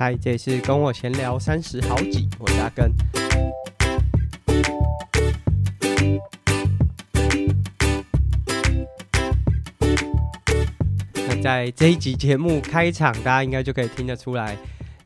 嗨，这里是跟我闲聊三十好几，我是阿根。那在这一集节目开场，大家应该就可以听得出来，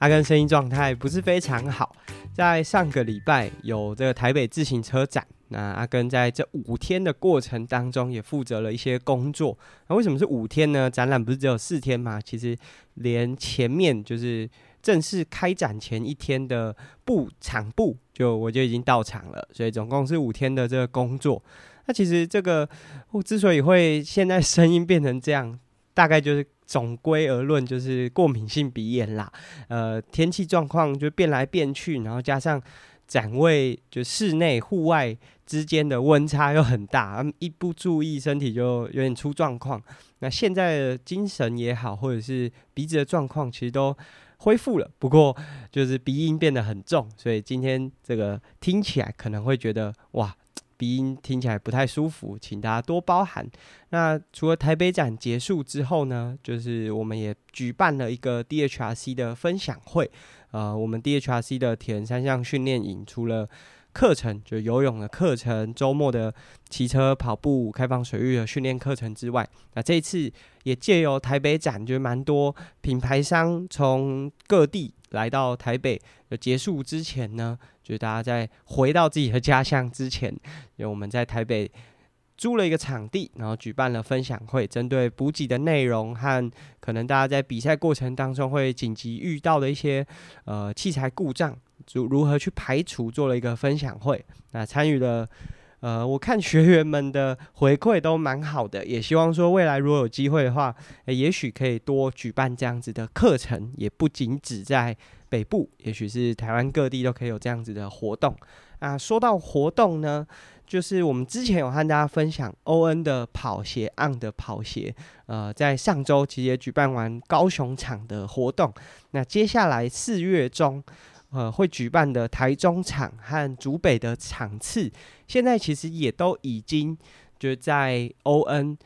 阿根声音状态不是非常好。在上个礼拜有这个台北自行车展。那阿根在这五天的过程当中，也负责了一些工作。那为什么是五天呢？展览不是只有四天吗？其实连前面就是正式开展前一天的布场布，就我就已经到场了。所以总共是五天的这个工作。那其实这个我之所以会现在声音变成这样，大概就是总归而论，就是过敏性鼻炎啦。呃，天气状况就变来变去，然后加上展位就室内户外。之间的温差又很大，一不注意身体就有点出状况。那现在的精神也好，或者是鼻子的状况，其实都恢复了。不过就是鼻音变得很重，所以今天这个听起来可能会觉得哇，鼻音听起来不太舒服，请大家多包涵。那除了台北展结束之后呢，就是我们也举办了一个 DHRC 的分享会。呃，我们 DHRC 的铁人三项训练营除了课程就是游泳的课程，周末的骑车、跑步、开放水域的训练课程之外，那这一次也借由台北展，就蛮多品牌商从各地来到台北。结束之前呢，就是大家在回到自己的家乡之前，因为我们在台北租了一个场地，然后举办了分享会，针对补给的内容和可能大家在比赛过程当中会紧急遇到的一些呃器材故障。如如何去排除，做了一个分享会。那参与了，呃，我看学员们的回馈都蛮好的，也希望说未来如果有机会的话，欸、也许可以多举办这样子的课程，也不仅只在北部，也许是台湾各地都可以有这样子的活动。啊，说到活动呢，就是我们之前有和大家分享欧恩的跑鞋，On 的跑鞋，呃，在上周其实也举办完高雄场的活动。那接下来四月中。呃，会举办的台中场和竹北的场次，现在其实也都已经就在 ON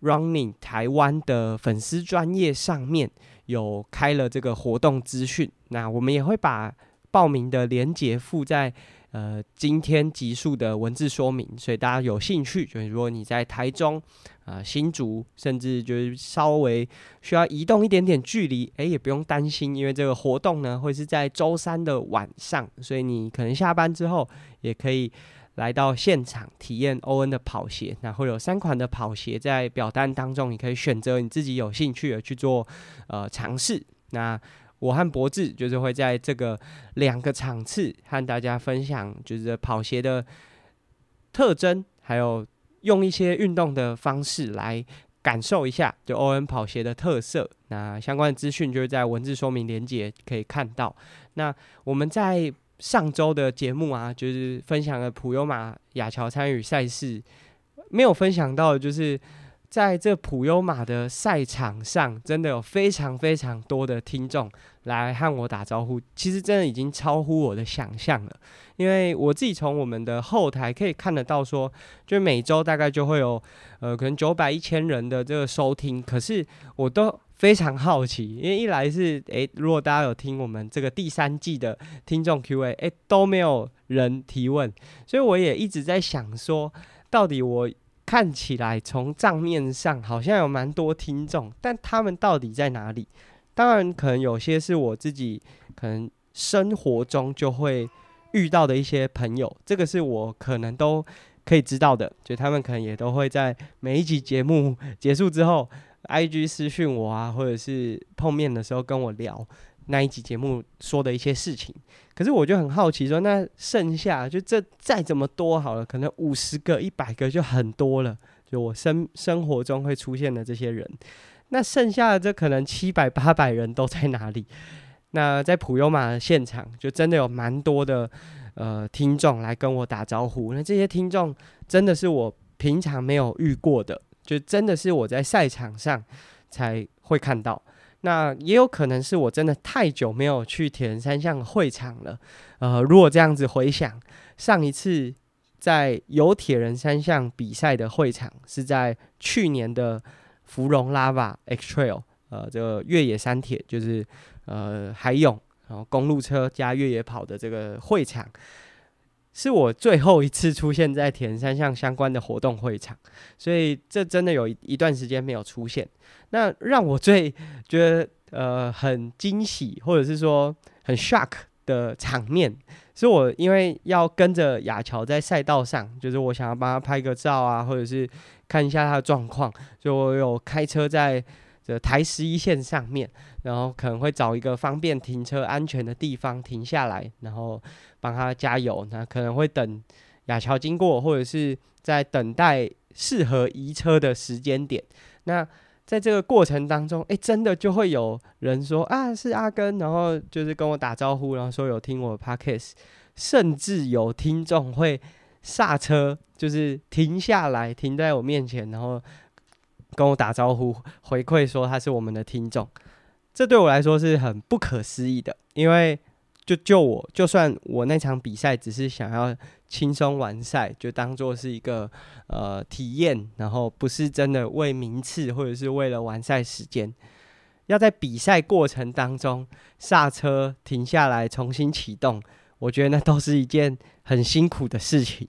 Running 台湾的粉丝专业上面有开了这个活动资讯。那我们也会把报名的链接附在。呃，今天集数的文字说明，所以大家有兴趣，就是如果你在台中、啊、新竹，甚至就是稍微需要移动一点点距离，诶，也不用担心，因为这个活动呢会是在周三的晚上，所以你可能下班之后也可以来到现场体验欧恩的跑鞋。那会有三款的跑鞋在表单当中，你可以选择你自己有兴趣的去做呃尝试。那我和博智就是会在这个两个场次和大家分享，就是跑鞋的特征，还有用一些运动的方式来感受一下就欧恩跑鞋的特色。那相关的资讯就是在文字说明连接可以看到。那我们在上周的节目啊，就是分享了普悠玛亚乔参与赛事，没有分享到的就是。在这普悠玛的赛场上，真的有非常非常多的听众来和我打招呼。其实真的已经超乎我的想象了，因为我自己从我们的后台可以看得到，说就每周大概就会有呃可能九百一千人的这个收听。可是我都非常好奇，因为一来是诶，如果大家有听我们这个第三季的听众 Q&A，诶都没有人提问，所以我也一直在想说，到底我。看起来从账面上好像有蛮多听众，但他们到底在哪里？当然，可能有些是我自己可能生活中就会遇到的一些朋友，这个是我可能都可以知道的。就他们可能也都会在每一集节目结束之后，IG 私讯我啊，或者是碰面的时候跟我聊。那一集节目说的一些事情，可是我就很好奇说，那剩下就这再怎么多好了，可能五十个、一百个就很多了。就我生生活中会出现的这些人，那剩下的这可能七百、八百人都在哪里？那在普悠玛的现场，就真的有蛮多的呃听众来跟我打招呼。那这些听众真的是我平常没有遇过的，就真的是我在赛场上才会看到。那也有可能是我真的太久没有去铁人三项会场了，呃，如果这样子回想，上一次在有铁人三项比赛的会场是在去年的芙蓉 Lava X Trail，呃，这个越野山铁就是呃海泳，然后公路车加越野跑的这个会场，是我最后一次出现在铁人三项相关的活动会场，所以这真的有一段时间没有出现。那让我最觉得呃很惊喜，或者是说很 shock 的场面，是我因为要跟着雅乔在赛道上，就是我想要帮他拍个照啊，或者是看一下他的状况，所以我有开车在这台十一线上面，然后可能会找一个方便停车、安全的地方停下来，然后帮他加油。那可能会等雅乔经过，或者是在等待适合移车的时间点。那在这个过程当中，诶，真的就会有人说啊，是阿根，然后就是跟我打招呼，然后说有听我的 podcast，甚至有听众会刹车，就是停下来，停在我面前，然后跟我打招呼，回馈说他是我们的听众。这对我来说是很不可思议的，因为就就我，就算我那场比赛只是想要。轻松完赛就当做是一个呃体验，然后不是真的为名次或者是为了完赛时间，要在比赛过程当中刹车停下来重新启动，我觉得那都是一件很辛苦的事情。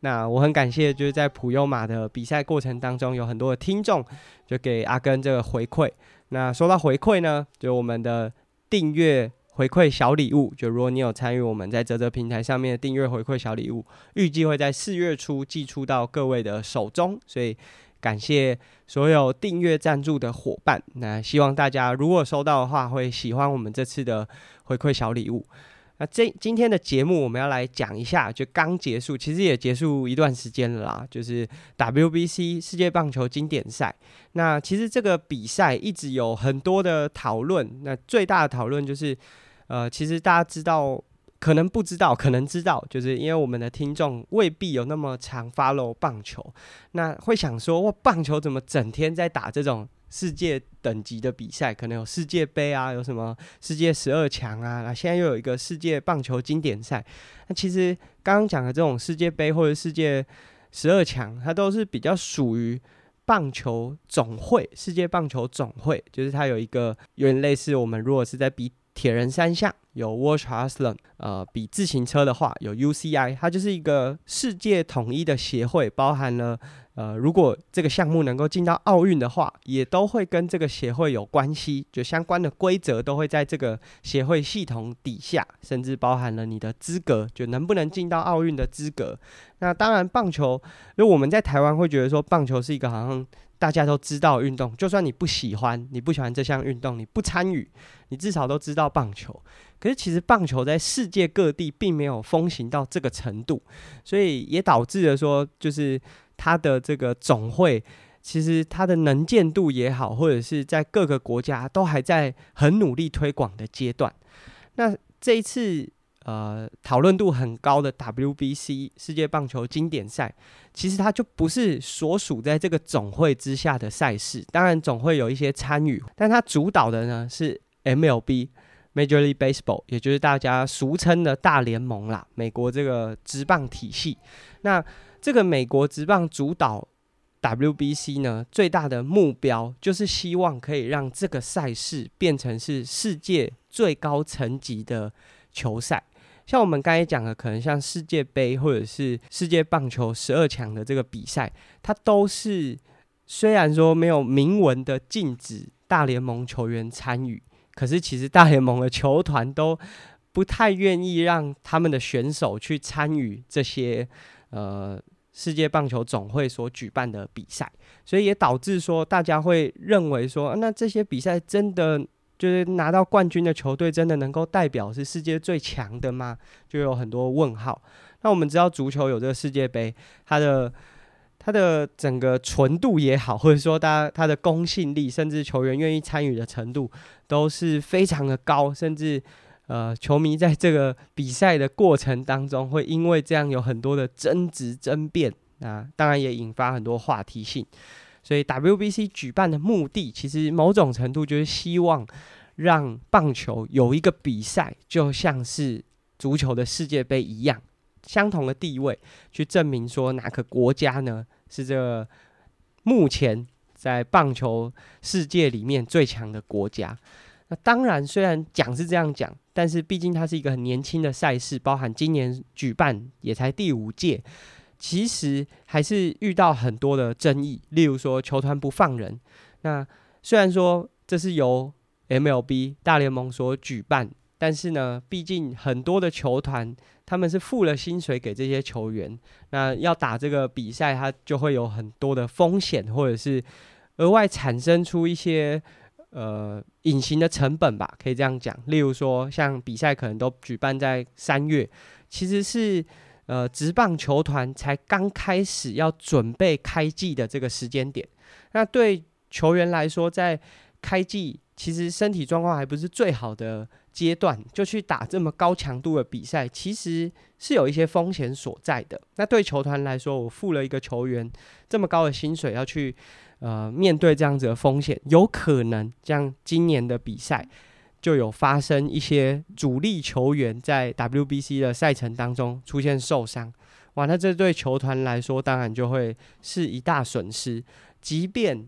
那我很感谢，就是在普悠玛的比赛过程当中，有很多的听众就给阿根这个回馈。那说到回馈呢，就我们的订阅。回馈小礼物，就如果你有参与我们在泽泽平台上面的订阅回馈小礼物，预计会在四月初寄出到各位的手中，所以感谢所有订阅赞助的伙伴。那希望大家如果收到的话，会喜欢我们这次的回馈小礼物。那这今天的节目我们要来讲一下，就刚结束，其实也结束一段时间了啦，就是 WBC 世界棒球经典赛。那其实这个比赛一直有很多的讨论，那最大的讨论就是。呃，其实大家知道，可能不知道，可能知道，就是因为我们的听众未必有那么常 follow 棒球，那会想说，哇，棒球怎么整天在打这种世界等级的比赛？可能有世界杯啊，有什么世界十二强啊，那现在又有一个世界棒球经典赛。那其实刚刚讲的这种世界杯或者世界十二强，它都是比较属于棒球总会，世界棒球总会，就是它有一个有点类似我们如果是在比。铁人三项有 World Triathlon，呃，比自行车的话有 UCI，它就是一个世界统一的协会，包含了呃，如果这个项目能够进到奥运的话，也都会跟这个协会有关系，就相关的规则都会在这个协会系统底下，甚至包含了你的资格，就能不能进到奥运的资格。那当然，棒球，因为我们在台湾会觉得说棒球是一个好像。大家都知道运动，就算你不喜欢，你不喜欢这项运动，你不参与，你至少都知道棒球。可是其实棒球在世界各地并没有风行到这个程度，所以也导致了说，就是它的这个总会，其实它的能见度也好，或者是在各个国家都还在很努力推广的阶段。那这一次。呃，讨论度很高的 WBC 世界棒球经典赛，其实它就不是所属在这个总会之下的赛事。当然，总会有一些参与，但它主导的呢是 MLB Major League Baseball，也就是大家俗称的大联盟啦，美国这个职棒体系。那这个美国职棒主导 WBC 呢，最大的目标就是希望可以让这个赛事变成是世界最高层级的球赛。像我们刚才讲的，可能像世界杯或者是世界棒球十二强的这个比赛，它都是虽然说没有明文的禁止大联盟球员参与，可是其实大联盟的球团都不太愿意让他们的选手去参与这些呃世界棒球总会所举办的比赛，所以也导致说大家会认为说，那这些比赛真的。就是拿到冠军的球队真的能够代表是世界最强的吗？就有很多问号。那我们知道足球有这个世界杯，它的它的整个纯度也好，或者说它它的公信力，甚至球员愿意参与的程度都是非常的高。甚至呃，球迷在这个比赛的过程当中，会因为这样有很多的争执争辩啊，当然也引发很多话题性。所以 WBC 举办的目的，其实某种程度就是希望让棒球有一个比赛，就像是足球的世界杯一样，相同的地位，去证明说哪个国家呢是这个目前在棒球世界里面最强的国家。那当然，虽然讲是这样讲，但是毕竟它是一个很年轻的赛事，包含今年举办也才第五届，其实还是遇到很多的争议，例如说球团不放人。那虽然说这是由 MLB 大联盟所举办，但是呢，毕竟很多的球团他们是付了薪水给这些球员，那要打这个比赛，它就会有很多的风险，或者是额外产生出一些。呃，隐形的成本吧，可以这样讲。例如说，像比赛可能都举办在三月，其实是呃职棒球团才刚开始要准备开季的这个时间点。那对球员来说，在开季其实身体状况还不是最好的阶段，就去打这么高强度的比赛，其实是有一些风险所在的。那对球团来说，我付了一个球员这么高的薪水要去。呃，面对这样子的风险，有可能像今年的比赛就有发生一些主力球员在 WBC 的赛程当中出现受伤，哇，那这对球团来说当然就会是一大损失。即便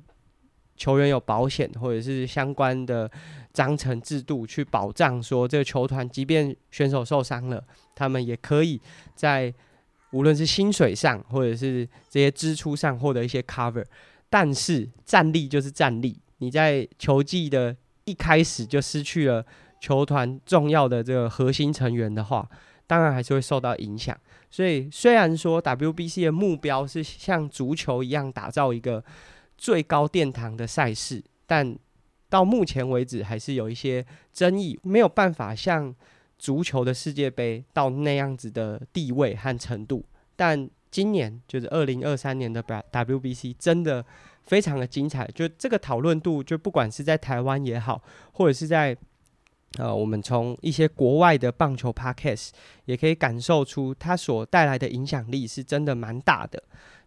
球员有保险或者是相关的章程制度去保障，说这个球团即便选手受伤了，他们也可以在无论是薪水上或者是这些支出上获得一些 cover。但是战力就是战力，你在球季的一开始就失去了球团重要的这个核心成员的话，当然还是会受到影响。所以虽然说 WBC 的目标是像足球一样打造一个最高殿堂的赛事，但到目前为止还是有一些争议，没有办法像足球的世界杯到那样子的地位和程度。但今年就是二零二三年的 WBC，真的非常的精彩。就这个讨论度，就不管是在台湾也好，或者是在呃，我们从一些国外的棒球 Podcast 也可以感受出它所带来的影响力是真的蛮大的。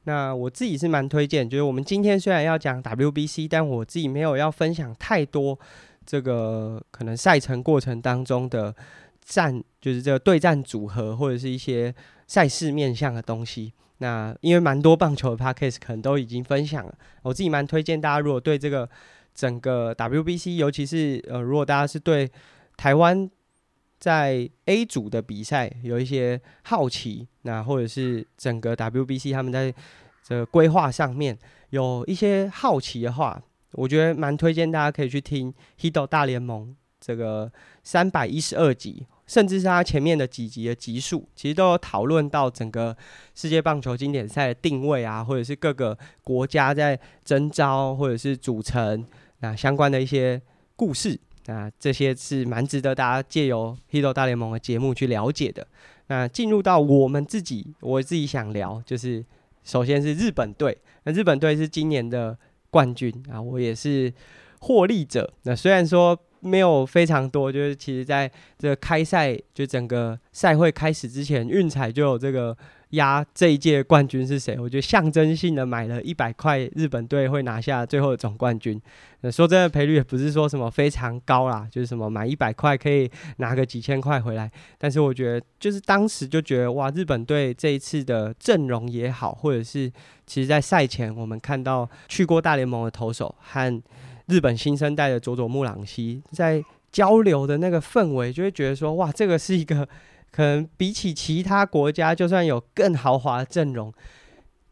那我自己是蛮推荐，就是我们今天虽然要讲 WBC，但我自己没有要分享太多这个可能赛程过程当中的战，就是这个对战组合或者是一些。赛事面向的东西，那因为蛮多棒球的 podcast 可能都已经分享了，我自己蛮推荐大家，如果对这个整个 WBC，尤其是呃，如果大家是对台湾在 A 组的比赛有一些好奇，那或者是整个 WBC 他们在这个规划上面有一些好奇的话，我觉得蛮推荐大家可以去听《Hito 大联盟》这个三百一十二集。甚至是他前面的几集的集数，其实都有讨论到整个世界棒球经典赛的定位啊，或者是各个国家在征召或者是组成那相关的一些故事，那这些是蛮值得大家借由《Hito 大联盟》的节目去了解的。那进入到我们自己，我自己想聊，就是首先是日本队，那日本队是今年的冠军啊，我也是获利者。那虽然说。没有非常多，就是其实在这个开赛，就整个赛会开始之前，运彩就有这个压这一届冠军是谁。我觉得象征性的买了一百块，日本队会拿下最后的总冠军。说真的，赔率也不是说什么非常高啦，就是什么买一百块可以拿个几千块回来。但是我觉得，就是当时就觉得哇，日本队这一次的阵容也好，或者是其实在赛前我们看到去过大联盟的投手和。日本新生代的佐佐木朗希在交流的那个氛围，就会觉得说，哇，这个是一个 可能比起其他国家，就算有更豪华阵容，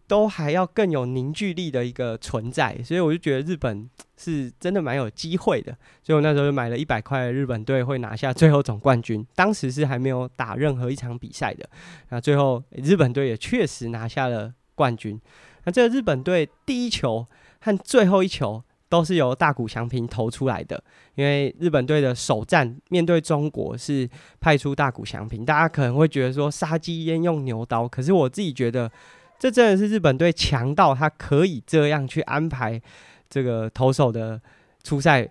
都还要更有凝聚力的一个存在。所以我就觉得日本是真的蛮有机会的。所以我那时候就买了一百块，日本队会拿下最后总冠军。当时是还没有打任何一场比赛的。那最后日本队也确实拿下了冠军。那这个日本队第一球和最后一球。都是由大谷翔平投出来的，因为日本队的首战面对中国是派出大谷翔平，大家可能会觉得说杀鸡焉用牛刀，可是我自己觉得这真的是日本队强到他可以这样去安排这个投手的出赛。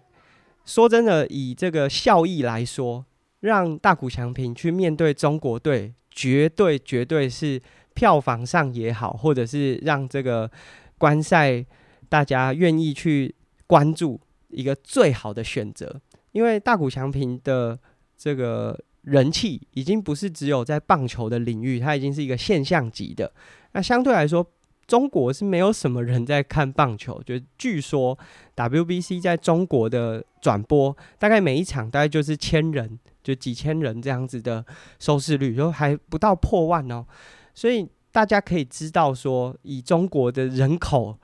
说真的，以这个效益来说，让大谷翔平去面对中国队，绝对绝对是票房上也好，或者是让这个观赛大家愿意去。关注一个最好的选择，因为大谷翔平的这个人气已经不是只有在棒球的领域，它已经是一个现象级的。那相对来说，中国是没有什么人在看棒球，就据说 WBC 在中国的转播，大概每一场大概就是千人，就几千人这样子的收视率，就还不到破万哦。所以大家可以知道说，以中国的人口，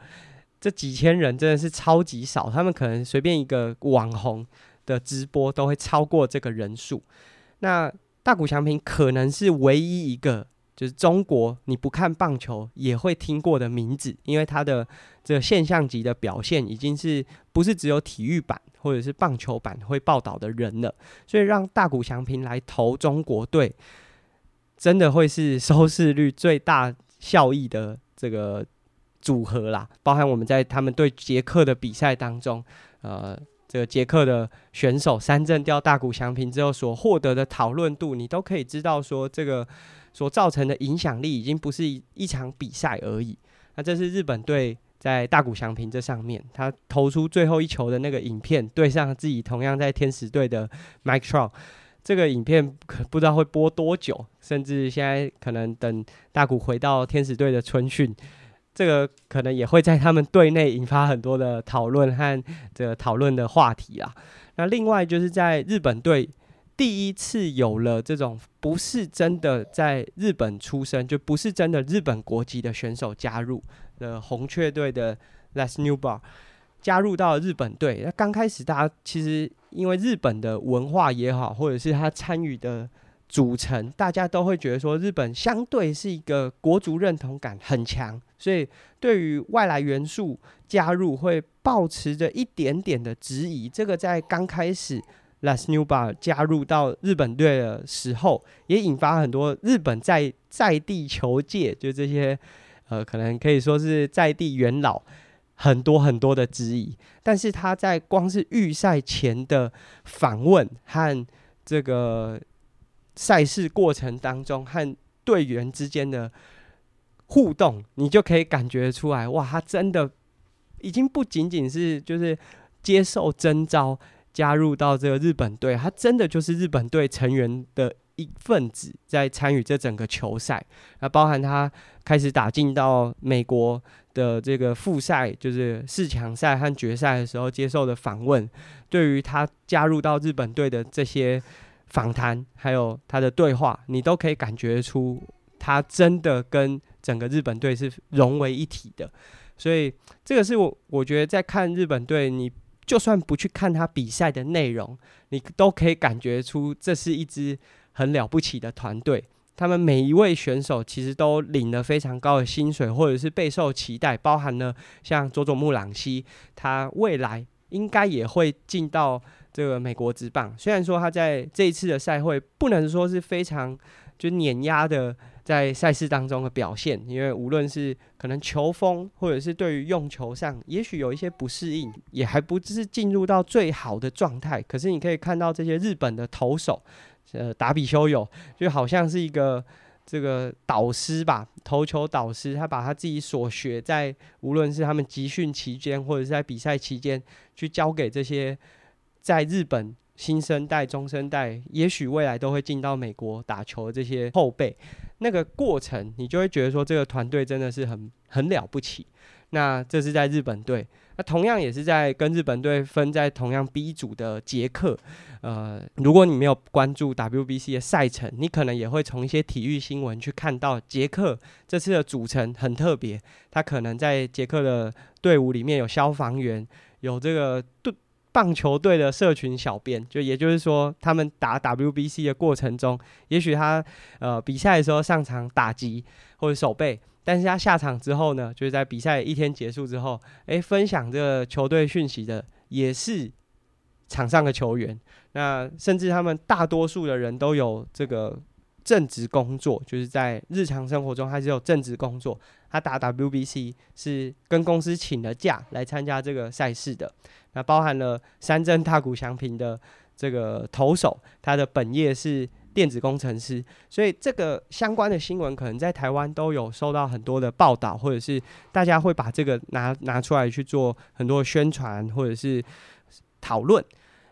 这几千人真的是超级少，他们可能随便一个网红的直播都会超过这个人数。那大谷翔平可能是唯一一个。就是中国，你不看棒球也会听过的名字，因为他的这个现象级的表现，已经是不是只有体育版或者是棒球版会报道的人了。所以让大谷翔平来投中国队，真的会是收视率最大效益的这个组合啦。包含我们在他们对捷克的比赛当中，呃，这个捷克的选手三振掉大谷翔平之后所获得的讨论度，你都可以知道说这个。所造成的影响力已经不是一一场比赛而已。那这是日本队在大谷翔平这上面，他投出最后一球的那个影片，对上自己同样在天使队的 Mike Trout。这个影片可不知道会播多久，甚至现在可能等大谷回到天使队的春训，这个可能也会在他们队内引发很多的讨论和这个讨论的话题啊。那另外就是在日本队。第一次有了这种不是真的在日本出生，就不是真的日本国籍的选手加入的红雀队的 Les Newbar 加入到日本队。那刚开始大家其实因为日本的文化也好，或者是他参与的组成，大家都会觉得说日本相对是一个国族认同感很强，所以对于外来元素加入会抱持着一点点的质疑。这个在刚开始。Les newba 加入到日本队的时候，也引发很多日本在在地球界，就这些呃，可能可以说是在地元老很多很多的质疑。但是他在光是预赛前的访问和这个赛事过程当中和队员之间的互动，你就可以感觉出来，哇，他真的已经不仅仅是就是接受征召。加入到这个日本队，他真的就是日本队成员的一份子，在参与这整个球赛。那包含他开始打进到美国的这个复赛，就是四强赛和决赛的时候接受的访问，对于他加入到日本队的这些访谈，还有他的对话，你都可以感觉出他真的跟整个日本队是融为一体的。所以这个是我我觉得在看日本队，你。就算不去看他比赛的内容，你都可以感觉出这是一支很了不起的团队。他们每一位选手其实都领了非常高的薪水，或者是备受期待。包含了像佐佐木朗希，他未来应该也会进到这个美国职棒。虽然说他在这一次的赛会不能说是非常就碾压的。在赛事当中的表现，因为无论是可能球风，或者是对于用球上，也许有一些不适应，也还不是进入到最好的状态。可是你可以看到这些日本的投手，呃，达比修友就好像是一个这个导师吧，投球导师，他把他自己所学在无论是他们集训期间，或者是在比赛期间，去教给这些在日本新生代、中生代，也许未来都会进到美国打球这些后辈。那个过程，你就会觉得说这个团队真的是很很了不起。那这是在日本队，那同样也是在跟日本队分在同样 B 组的捷克。呃，如果你没有关注 WBC 的赛程，你可能也会从一些体育新闻去看到捷克这次的组成很特别。他可能在捷克的队伍里面有消防员，有这个队。棒球队的社群小编，就也就是说，他们打 WBC 的过程中，也许他呃比赛的时候上场打击或者守备，但是他下场之后呢，就是在比赛一天结束之后，诶，分享这个球队讯息的也是场上的球员。那甚至他们大多数的人都有这个正职工作，就是在日常生活中还是有正职工作。他打 WBC 是跟公司请了假来参加这个赛事的。那包含了三镇大谷翔平的这个投手，他的本业是电子工程师，所以这个相关的新闻可能在台湾都有收到很多的报道，或者是大家会把这个拿拿出来去做很多宣传或者是讨论。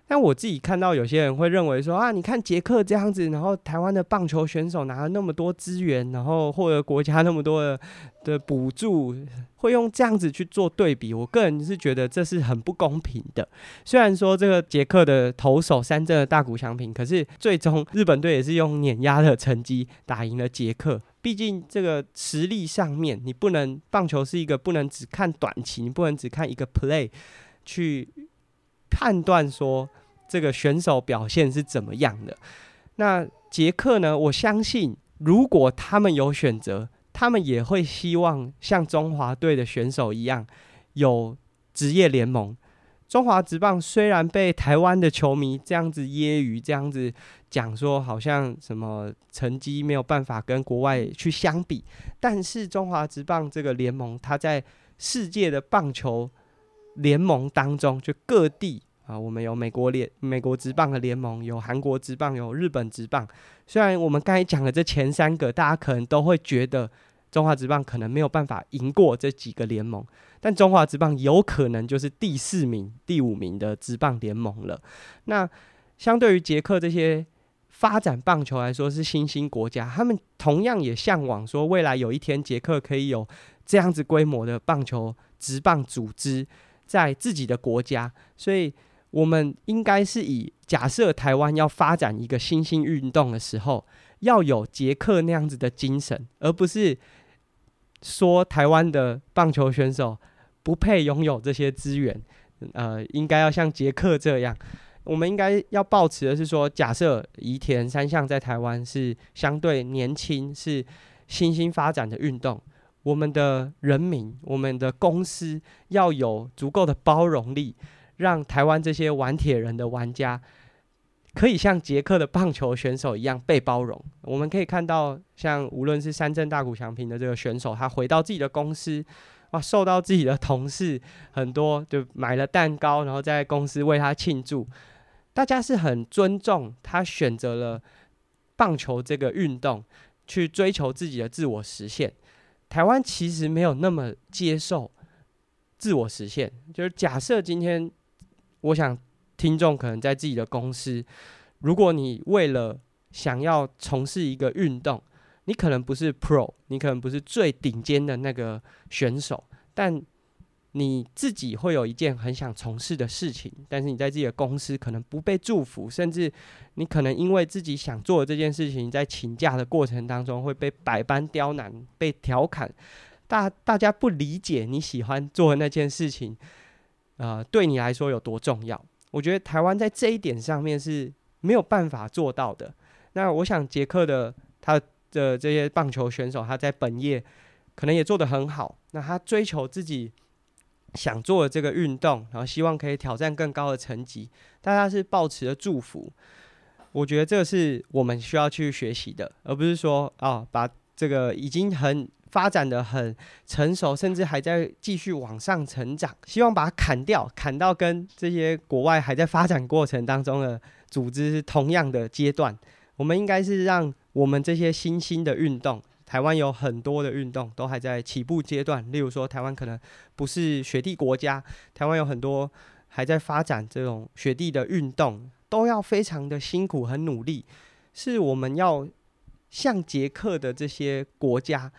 但我自己看到有些人会认为说啊，你看杰克这样子，然后台湾的棒球选手拿了那么多资源，然后获得国家那么多的的补助，会用这样子去做对比。我个人是觉得这是很不公平的。虽然说这个捷克的投手三振的大谷翔平，可是最终日本队也是用碾压的成绩打赢了捷克。毕竟这个实力上面，你不能棒球是一个不能只看短期，你不能只看一个 play 去。判断说这个选手表现是怎么样的？那杰克呢？我相信，如果他们有选择，他们也会希望像中华队的选手一样有职业联盟。中华职棒虽然被台湾的球迷这样子揶揄，这样子讲说好像什么成绩没有办法跟国外去相比，但是中华职棒这个联盟，它在世界的棒球。联盟当中，就各地啊，我们有美国联、美国职棒的联盟，有韩国职棒，有日本职棒。虽然我们刚才讲的这前三个，大家可能都会觉得中华职棒可能没有办法赢过这几个联盟，但中华职棒有可能就是第四名、第五名的职棒联盟了。那相对于捷克这些发展棒球来说是新兴国家，他们同样也向往说，未来有一天捷克可以有这样子规模的棒球职棒组织。在自己的国家，所以我们应该是以假设台湾要发展一个新兴运动的时候，要有捷克那样子的精神，而不是说台湾的棒球选手不配拥有这些资源。呃，应该要像捷克这样，我们应该要抱持的是说，假设宜田三项在台湾是相对年轻、是新兴发展的运动。我们的人民，我们的公司要有足够的包容力，让台湾这些玩铁人的玩家可以像捷克的棒球选手一样被包容。我们可以看到，像无论是三镇大谷翔平的这个选手，他回到自己的公司，哇，受到自己的同事很多就买了蛋糕，然后在公司为他庆祝。大家是很尊重他选择了棒球这个运动，去追求自己的自我实现。台湾其实没有那么接受自我实现，就是假设今天，我想听众可能在自己的公司，如果你为了想要从事一个运动，你可能不是 Pro，你可能不是最顶尖的那个选手，但你自己会有一件很想从事的事情，但是你在自己的公司可能不被祝福，甚至你可能因为自己想做的这件事情，在请假的过程当中会被百般刁难、被调侃，大大家不理解你喜欢做的那件事情，呃，对你来说有多重要。我觉得台湾在这一点上面是没有办法做到的。那我想杰克的他的这些棒球选手，他在本业可能也做得很好。那他追求自己。想做的这个运动，然后希望可以挑战更高的成绩，大家是抱持着祝福。我觉得这是我们需要去学习的，而不是说哦，把这个已经很发展的很成熟，甚至还在继续往上成长，希望把它砍掉，砍到跟这些国外还在发展过程当中的组织是同样的阶段。我们应该是让我们这些新兴的运动。台湾有很多的运动都还在起步阶段，例如说台湾可能不是雪地国家，台湾有很多还在发展这种雪地的运动，都要非常的辛苦很努力，是我们要像捷克的这些国家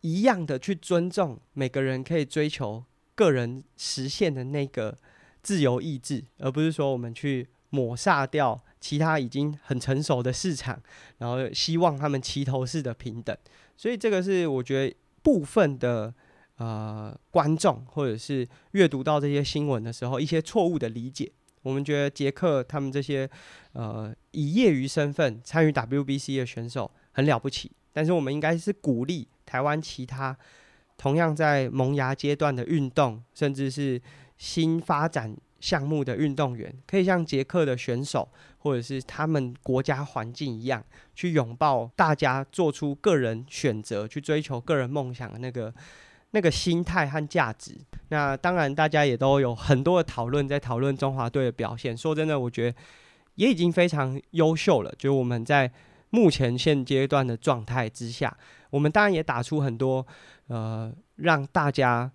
一样的去尊重每个人可以追求个人实现的那个自由意志，而不是说我们去抹杀掉。其他已经很成熟的市场，然后希望他们齐头式的平等，所以这个是我觉得部分的呃观众或者是阅读到这些新闻的时候一些错误的理解。我们觉得杰克他们这些呃以业余身份参与 WBC 的选手很了不起，但是我们应该是鼓励台湾其他同样在萌芽阶段的运动，甚至是新发展。项目的运动员可以像捷克的选手，或者是他们国家环境一样，去拥抱大家做出个人选择、去追求个人梦想的那个那个心态和价值。那当然，大家也都有很多的讨论，在讨论中华队的表现。说真的，我觉得也已经非常优秀了。就我们在目前现阶段的状态之下，我们当然也打出很多呃让大家。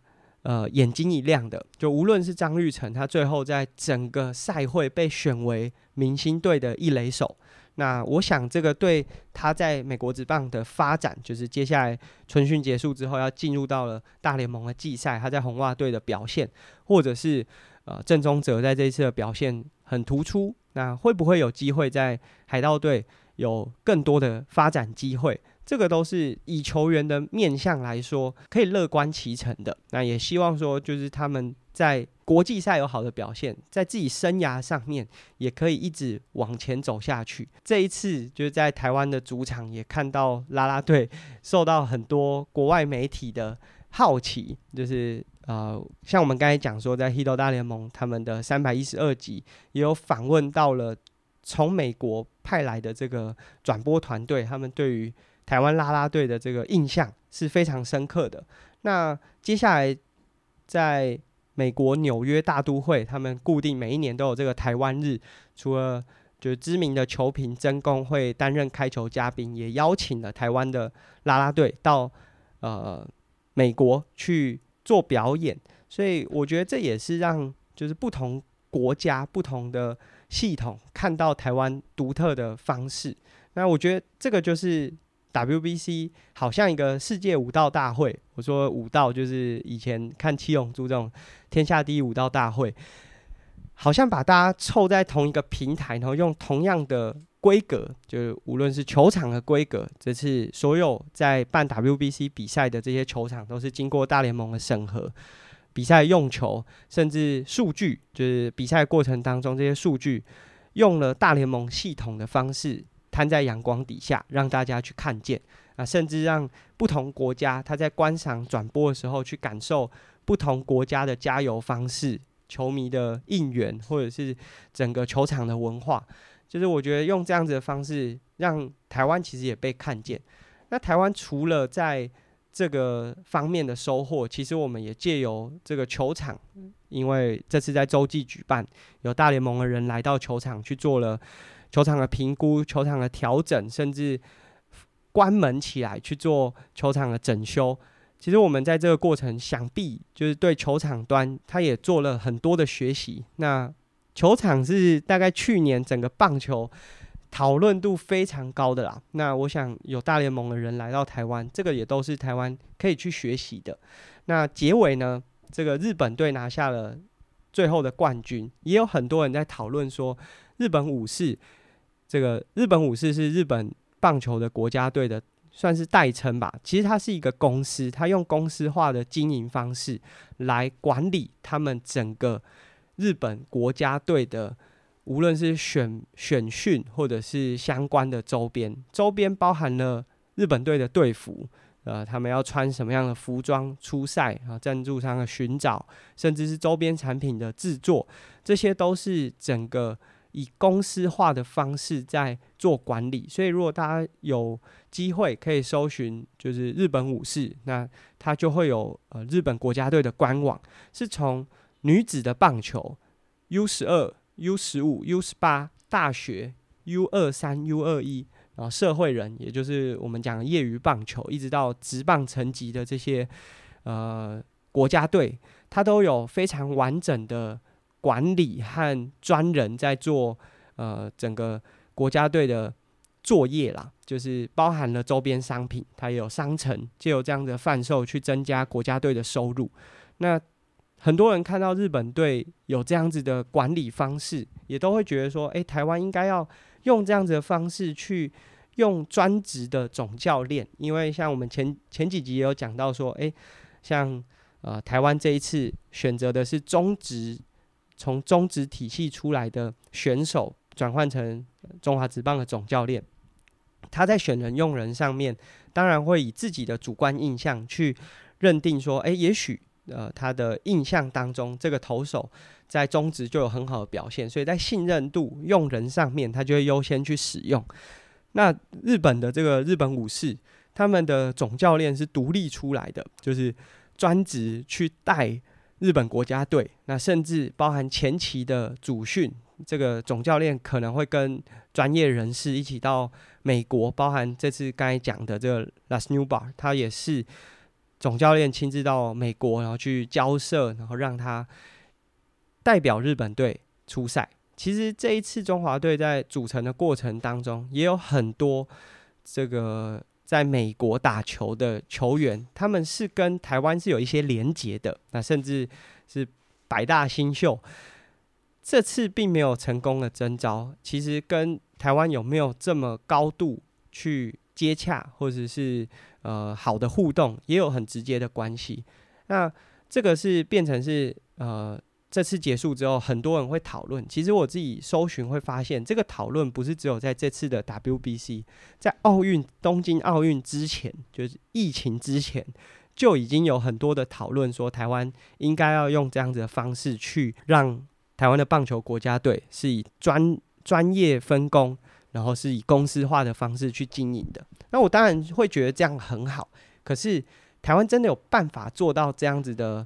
呃眼睛一亮的。就无论是张玉成，他最后在整个赛会被选为明星队的一垒手。那我想，这个对他在美国职棒的发展，就是接下来春训结束之后，要进入到了大联盟的季赛，他在红袜队的表现，或者是呃郑宗哲在这一次的表现很突出，那会不会有机会在海盗队有更多的发展机会？这个都是以球员的面相来说，可以乐观其成的。那也希望说，就是他们在。国际赛有好的表现，在自己生涯上面也可以一直往前走下去。这一次就是在台湾的主场，也看到啦啦队受到很多国外媒体的好奇，就是呃，像我们刚才讲说，在 Hito 大联盟他们的三百一十二集也有访问到了从美国派来的这个转播团队，他们对于台湾啦啦队的这个印象是非常深刻的。那接下来在美国纽约大都会，他们固定每一年都有这个台湾日，除了就是知名的球评曾公会担任开球嘉宾，也邀请了台湾的啦啦队到呃美国去做表演，所以我觉得这也是让就是不同国家、不同的系统看到台湾独特的方式。那我觉得这个就是。WBC 好像一个世界武道大会，我说武道就是以前看七龙珠这种天下第一武道大会，好像把大家凑在同一个平台，然后用同样的规格，就是无论是球场的规格，这次所有在办 WBC 比赛的这些球场都是经过大联盟的审核，比赛用球甚至数据，就是比赛过程当中这些数据用了大联盟系统的方式。摊在阳光底下，让大家去看见啊，甚至让不同国家他在观赏转播的时候去感受不同国家的加油方式、球迷的应援，或者是整个球场的文化。就是我觉得用这样子的方式，让台湾其实也被看见。那台湾除了在这个方面的收获，其实我们也借由这个球场，因为这次在洲际举办，有大联盟的人来到球场去做了。球场的评估、球场的调整，甚至关门起来去做球场的整修。其实我们在这个过程，想必就是对球场端，他也做了很多的学习。那球场是大概去年整个棒球讨论度非常高的啦。那我想有大联盟的人来到台湾，这个也都是台湾可以去学习的。那结尾呢，这个日本队拿下了最后的冠军，也有很多人在讨论说，日本武士。这个日本武士是日本棒球的国家队的，算是代称吧。其实它是一个公司，它用公司化的经营方式来管理他们整个日本国家队的，无论是选选训或者是相关的周边，周边包含了日本队的队服，呃，他们要穿什么样的服装出赛啊，赞助商的寻找，甚至是周边产品的制作，这些都是整个。以公司化的方式在做管理，所以如果大家有机会可以搜寻，就是日本武士，那它就会有呃日本国家队的官网，是从女子的棒球 U 十二、U 十五、U 十八、大学 U 二三、U 二一，然后社会人，也就是我们讲业余棒球，一直到职棒层级的这些呃国家队，它都有非常完整的。管理和专人在做，呃，整个国家队的作业啦，就是包含了周边商品，它也有商城，就有这样的贩售去增加国家队的收入。那很多人看到日本队有这样子的管理方式，也都会觉得说，诶，台湾应该要用这样子的方式去用专职的总教练，因为像我们前前几集也有讲到说，诶，像呃台湾这一次选择的是中职。从中职体系出来的选手转换成中华职棒的总教练，他在选人用人上面，当然会以自己的主观印象去认定说，诶，也许呃他的印象当中这个投手在中职就有很好的表现，所以在信任度用人上面，他就会优先去使用。那日本的这个日本武士，他们的总教练是独立出来的，就是专职去带。日本国家队，那甚至包含前期的主训，这个总教练可能会跟专业人士一起到美国，包含这次刚才讲的这个 Lasnuba，他也是总教练亲自到美国，然后去交涉，然后让他代表日本队出赛。其实这一次中华队在组成的过程当中，也有很多这个在美国打球的球员，他们是跟台湾是有一些连结的，那甚至是百大新秀。这次并没有成功的征召，其实跟台湾有没有这么高度去接洽，或者是呃好的互动，也有很直接的关系。那这个是变成是呃。这次结束之后，很多人会讨论。其实我自己搜寻会发现，这个讨论不是只有在这次的 WBC，在奥运东京奥运之前，就是疫情之前，就已经有很多的讨论，说台湾应该要用这样子的方式去让台湾的棒球国家队是以专专业分工，然后是以公司化的方式去经营的。那我当然会觉得这样很好，可是台湾真的有办法做到这样子的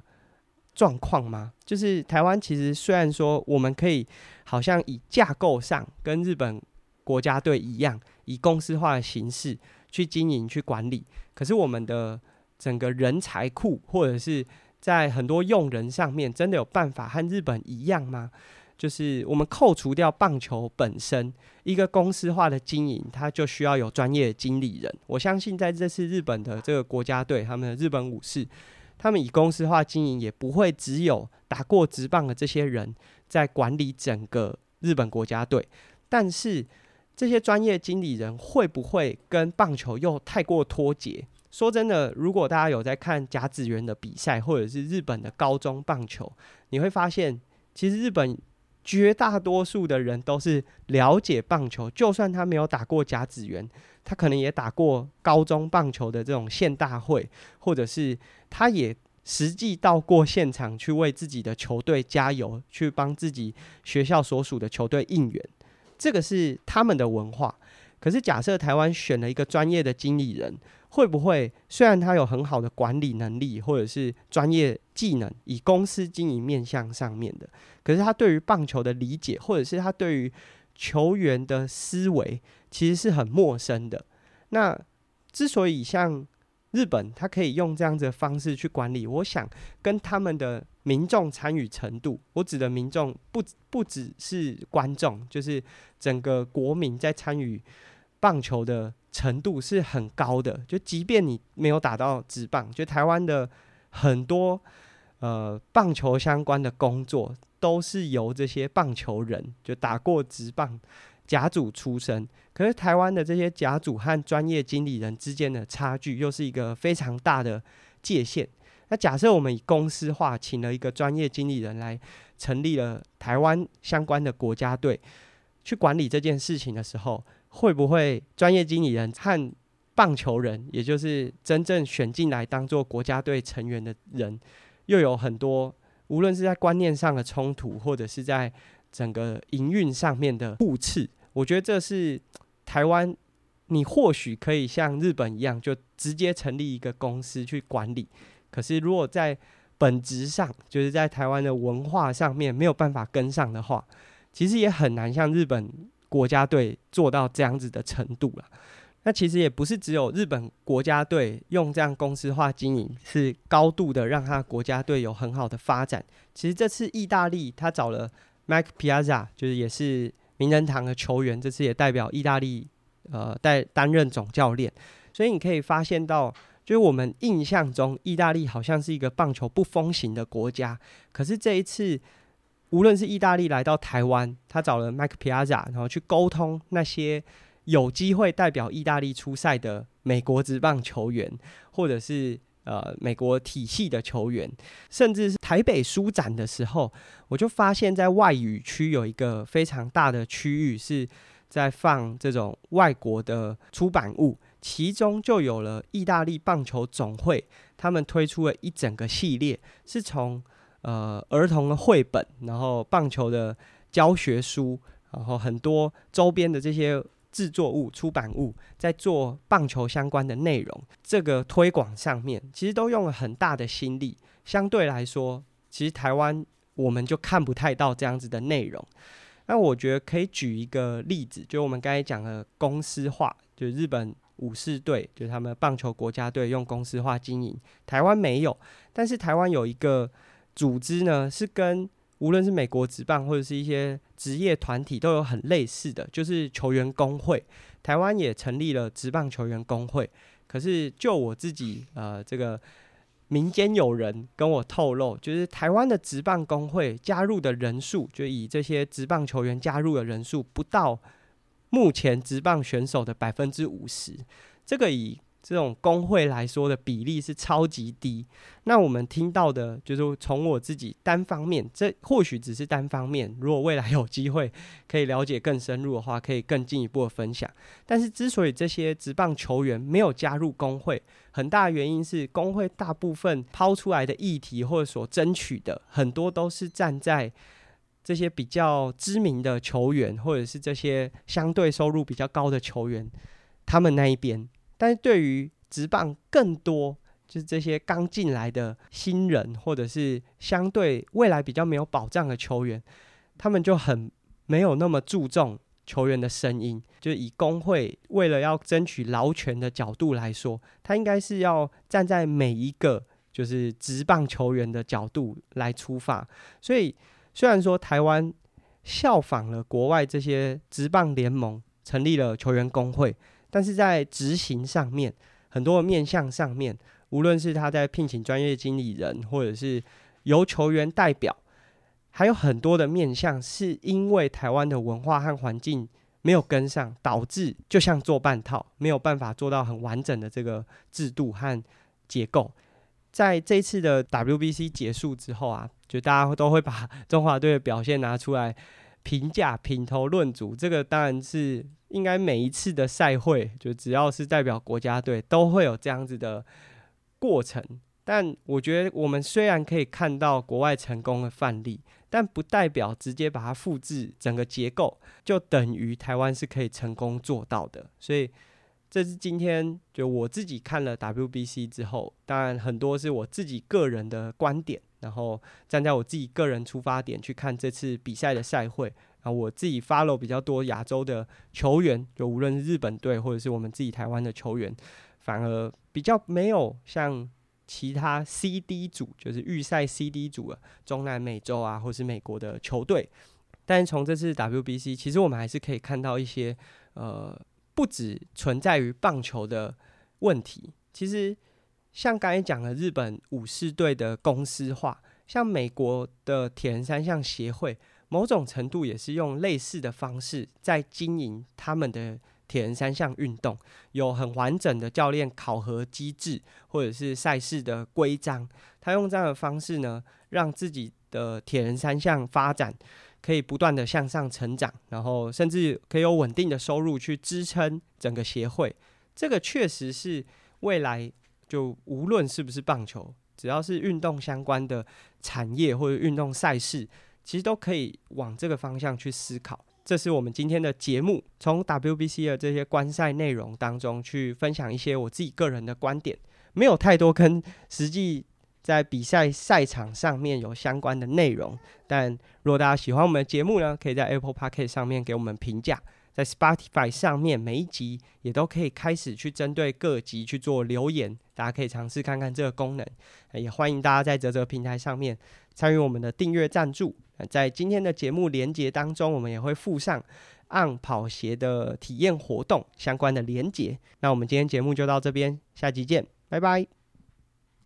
状况吗？就是台湾其实虽然说我们可以好像以架构上跟日本国家队一样，以公司化的形式去经营、去管理，可是我们的整个人才库或者是在很多用人上面，真的有办法和日本一样吗？就是我们扣除掉棒球本身一个公司化的经营，它就需要有专业的经理人。我相信在这次日本的这个国家队，他们的日本武士。他们以公司化经营，也不会只有打过职棒的这些人在管理整个日本国家队。但是这些专业经理人会不会跟棒球又太过脱节？说真的，如果大家有在看甲子园的比赛，或者是日本的高中棒球，你会发现，其实日本绝大多数的人都是了解棒球，就算他没有打过甲子园。他可能也打过高中棒球的这种县大会，或者是他也实际到过现场去为自己的球队加油，去帮自己学校所属的球队应援。这个是他们的文化。可是假设台湾选了一个专业的经理人，会不会虽然他有很好的管理能力，或者是专业技能，以公司经营面向上面的，可是他对于棒球的理解，或者是他对于球员的思维其实是很陌生的。那之所以像日本，他可以用这样子的方式去管理，我想跟他们的民众参与程度，我指的民众不不只是观众，就是整个国民在参与棒球的程度是很高的。就即便你没有打到职棒，就台湾的很多呃棒球相关的工作。都是由这些棒球人就打过职棒甲组出身，可是台湾的这些甲组和专业经理人之间的差距又是一个非常大的界限。那假设我们以公司化请了一个专业经理人来成立了台湾相关的国家队去管理这件事情的时候，会不会专业经理人和棒球人，也就是真正选进来当做国家队成员的人，又有很多？无论是在观念上的冲突，或者是在整个营运上面的互斥，我觉得这是台湾。你或许可以像日本一样，就直接成立一个公司去管理。可是，如果在本质上，就是在台湾的文化上面没有办法跟上的话，其实也很难像日本国家队做到这样子的程度了。那其实也不是只有日本国家队用这样公司化经营，是高度的让他国家队有很好的发展。其实这次意大利他找了 Mike Piazza，就是也是名人堂的球员，这次也代表意大利呃带担任总教练。所以你可以发现到，就是我们印象中意大利好像是一个棒球不风行的国家，可是这一次无论是意大利来到台湾，他找了 Mike pizza 然后去沟通那些。有机会代表意大利出赛的美国职棒球员，或者是呃美国体系的球员，甚至是台北书展的时候，我就发现，在外语区有一个非常大的区域是在放这种外国的出版物，其中就有了意大利棒球总会，他们推出了一整个系列，是从呃儿童的绘本，然后棒球的教学书，然后很多周边的这些。制作物、出版物，在做棒球相关的内容，这个推广上面，其实都用了很大的心力。相对来说，其实台湾我们就看不太到这样子的内容。那我觉得可以举一个例子，就我们刚才讲的公司化，就日本武士队，就是他们棒球国家队用公司化经营。台湾没有，但是台湾有一个组织呢，是跟无论是美国职棒或者是一些职业团体都有很类似的，就是球员工会。台湾也成立了职棒球员工会。可是就我自己呃这个。民间有人跟我透露，就是台湾的职棒工会加入的人数，就以这些职棒球员加入的人数不到目前职棒选手的百分之五十，这个以。这种工会来说的比例是超级低。那我们听到的，就是从我自己单方面，这或许只是单方面。如果未来有机会可以了解更深入的话，可以更进一步的分享。但是，之所以这些职棒球员没有加入工会，很大原因是工会大部分抛出来的议题或者所争取的，很多都是站在这些比较知名的球员，或者是这些相对收入比较高的球员他们那一边。但是对于职棒更多，就是这些刚进来的新人，或者是相对未来比较没有保障的球员，他们就很没有那么注重球员的声音。就以工会为了要争取劳权的角度来说，他应该是要站在每一个就是职棒球员的角度来出发。所以虽然说台湾效仿了国外这些职棒联盟，成立了球员工会。但是在执行上面，很多面向上面，无论是他在聘请专业经理人，或者是由球员代表，还有很多的面向，是因为台湾的文化和环境没有跟上，导致就像做半套，没有办法做到很完整的这个制度和结构。在这次的 WBC 结束之后啊，就大家都会把中华队的表现拿出来评价、评头论足，这个当然是。应该每一次的赛会，就只要是代表国家队，都会有这样子的过程。但我觉得，我们虽然可以看到国外成功的范例，但不代表直接把它复制整个结构，就等于台湾是可以成功做到的。所以，这是今天就我自己看了 WBC 之后，当然很多是我自己个人的观点，然后站在我自己个人出发点去看这次比赛的赛会。啊，我自己 follow 比较多亚洲的球员，就无论是日本队或者是我们自己台湾的球员，反而比较没有像其他 CD 组，就是预赛 CD 组啊中南美洲啊，或是美国的球队。但从这次 WBC，其实我们还是可以看到一些呃，不只存在于棒球的问题。其实像刚才讲的日本武士队的公司化，像美国的铁人三项协会。某种程度也是用类似的方式在经营他们的铁人三项运动，有很完整的教练考核机制，或者是赛事的规章。他用这样的方式呢，让自己的铁人三项发展可以不断的向上成长，然后甚至可以有稳定的收入去支撑整个协会。这个确实是未来就无论是不是棒球，只要是运动相关的产业或者运动赛事。其实都可以往这个方向去思考。这是我们今天的节目，从 WBC 的这些观赛内容当中去分享一些我自己个人的观点，没有太多跟实际在比赛赛场上面有相关的内容。但如果大家喜欢我们的节目呢，可以在 Apple Park 上面给我们评价，在 Spotify 上面每一集也都可以开始去针对各集去做留言，大家可以尝试看看这个功能。也欢迎大家在泽泽平台上面参与我们的订阅赞助。在今天的节目连接当中，我们也会附上 On 跑鞋的体验活动相关的连接。那我们今天节目就到这边，下集见，拜拜。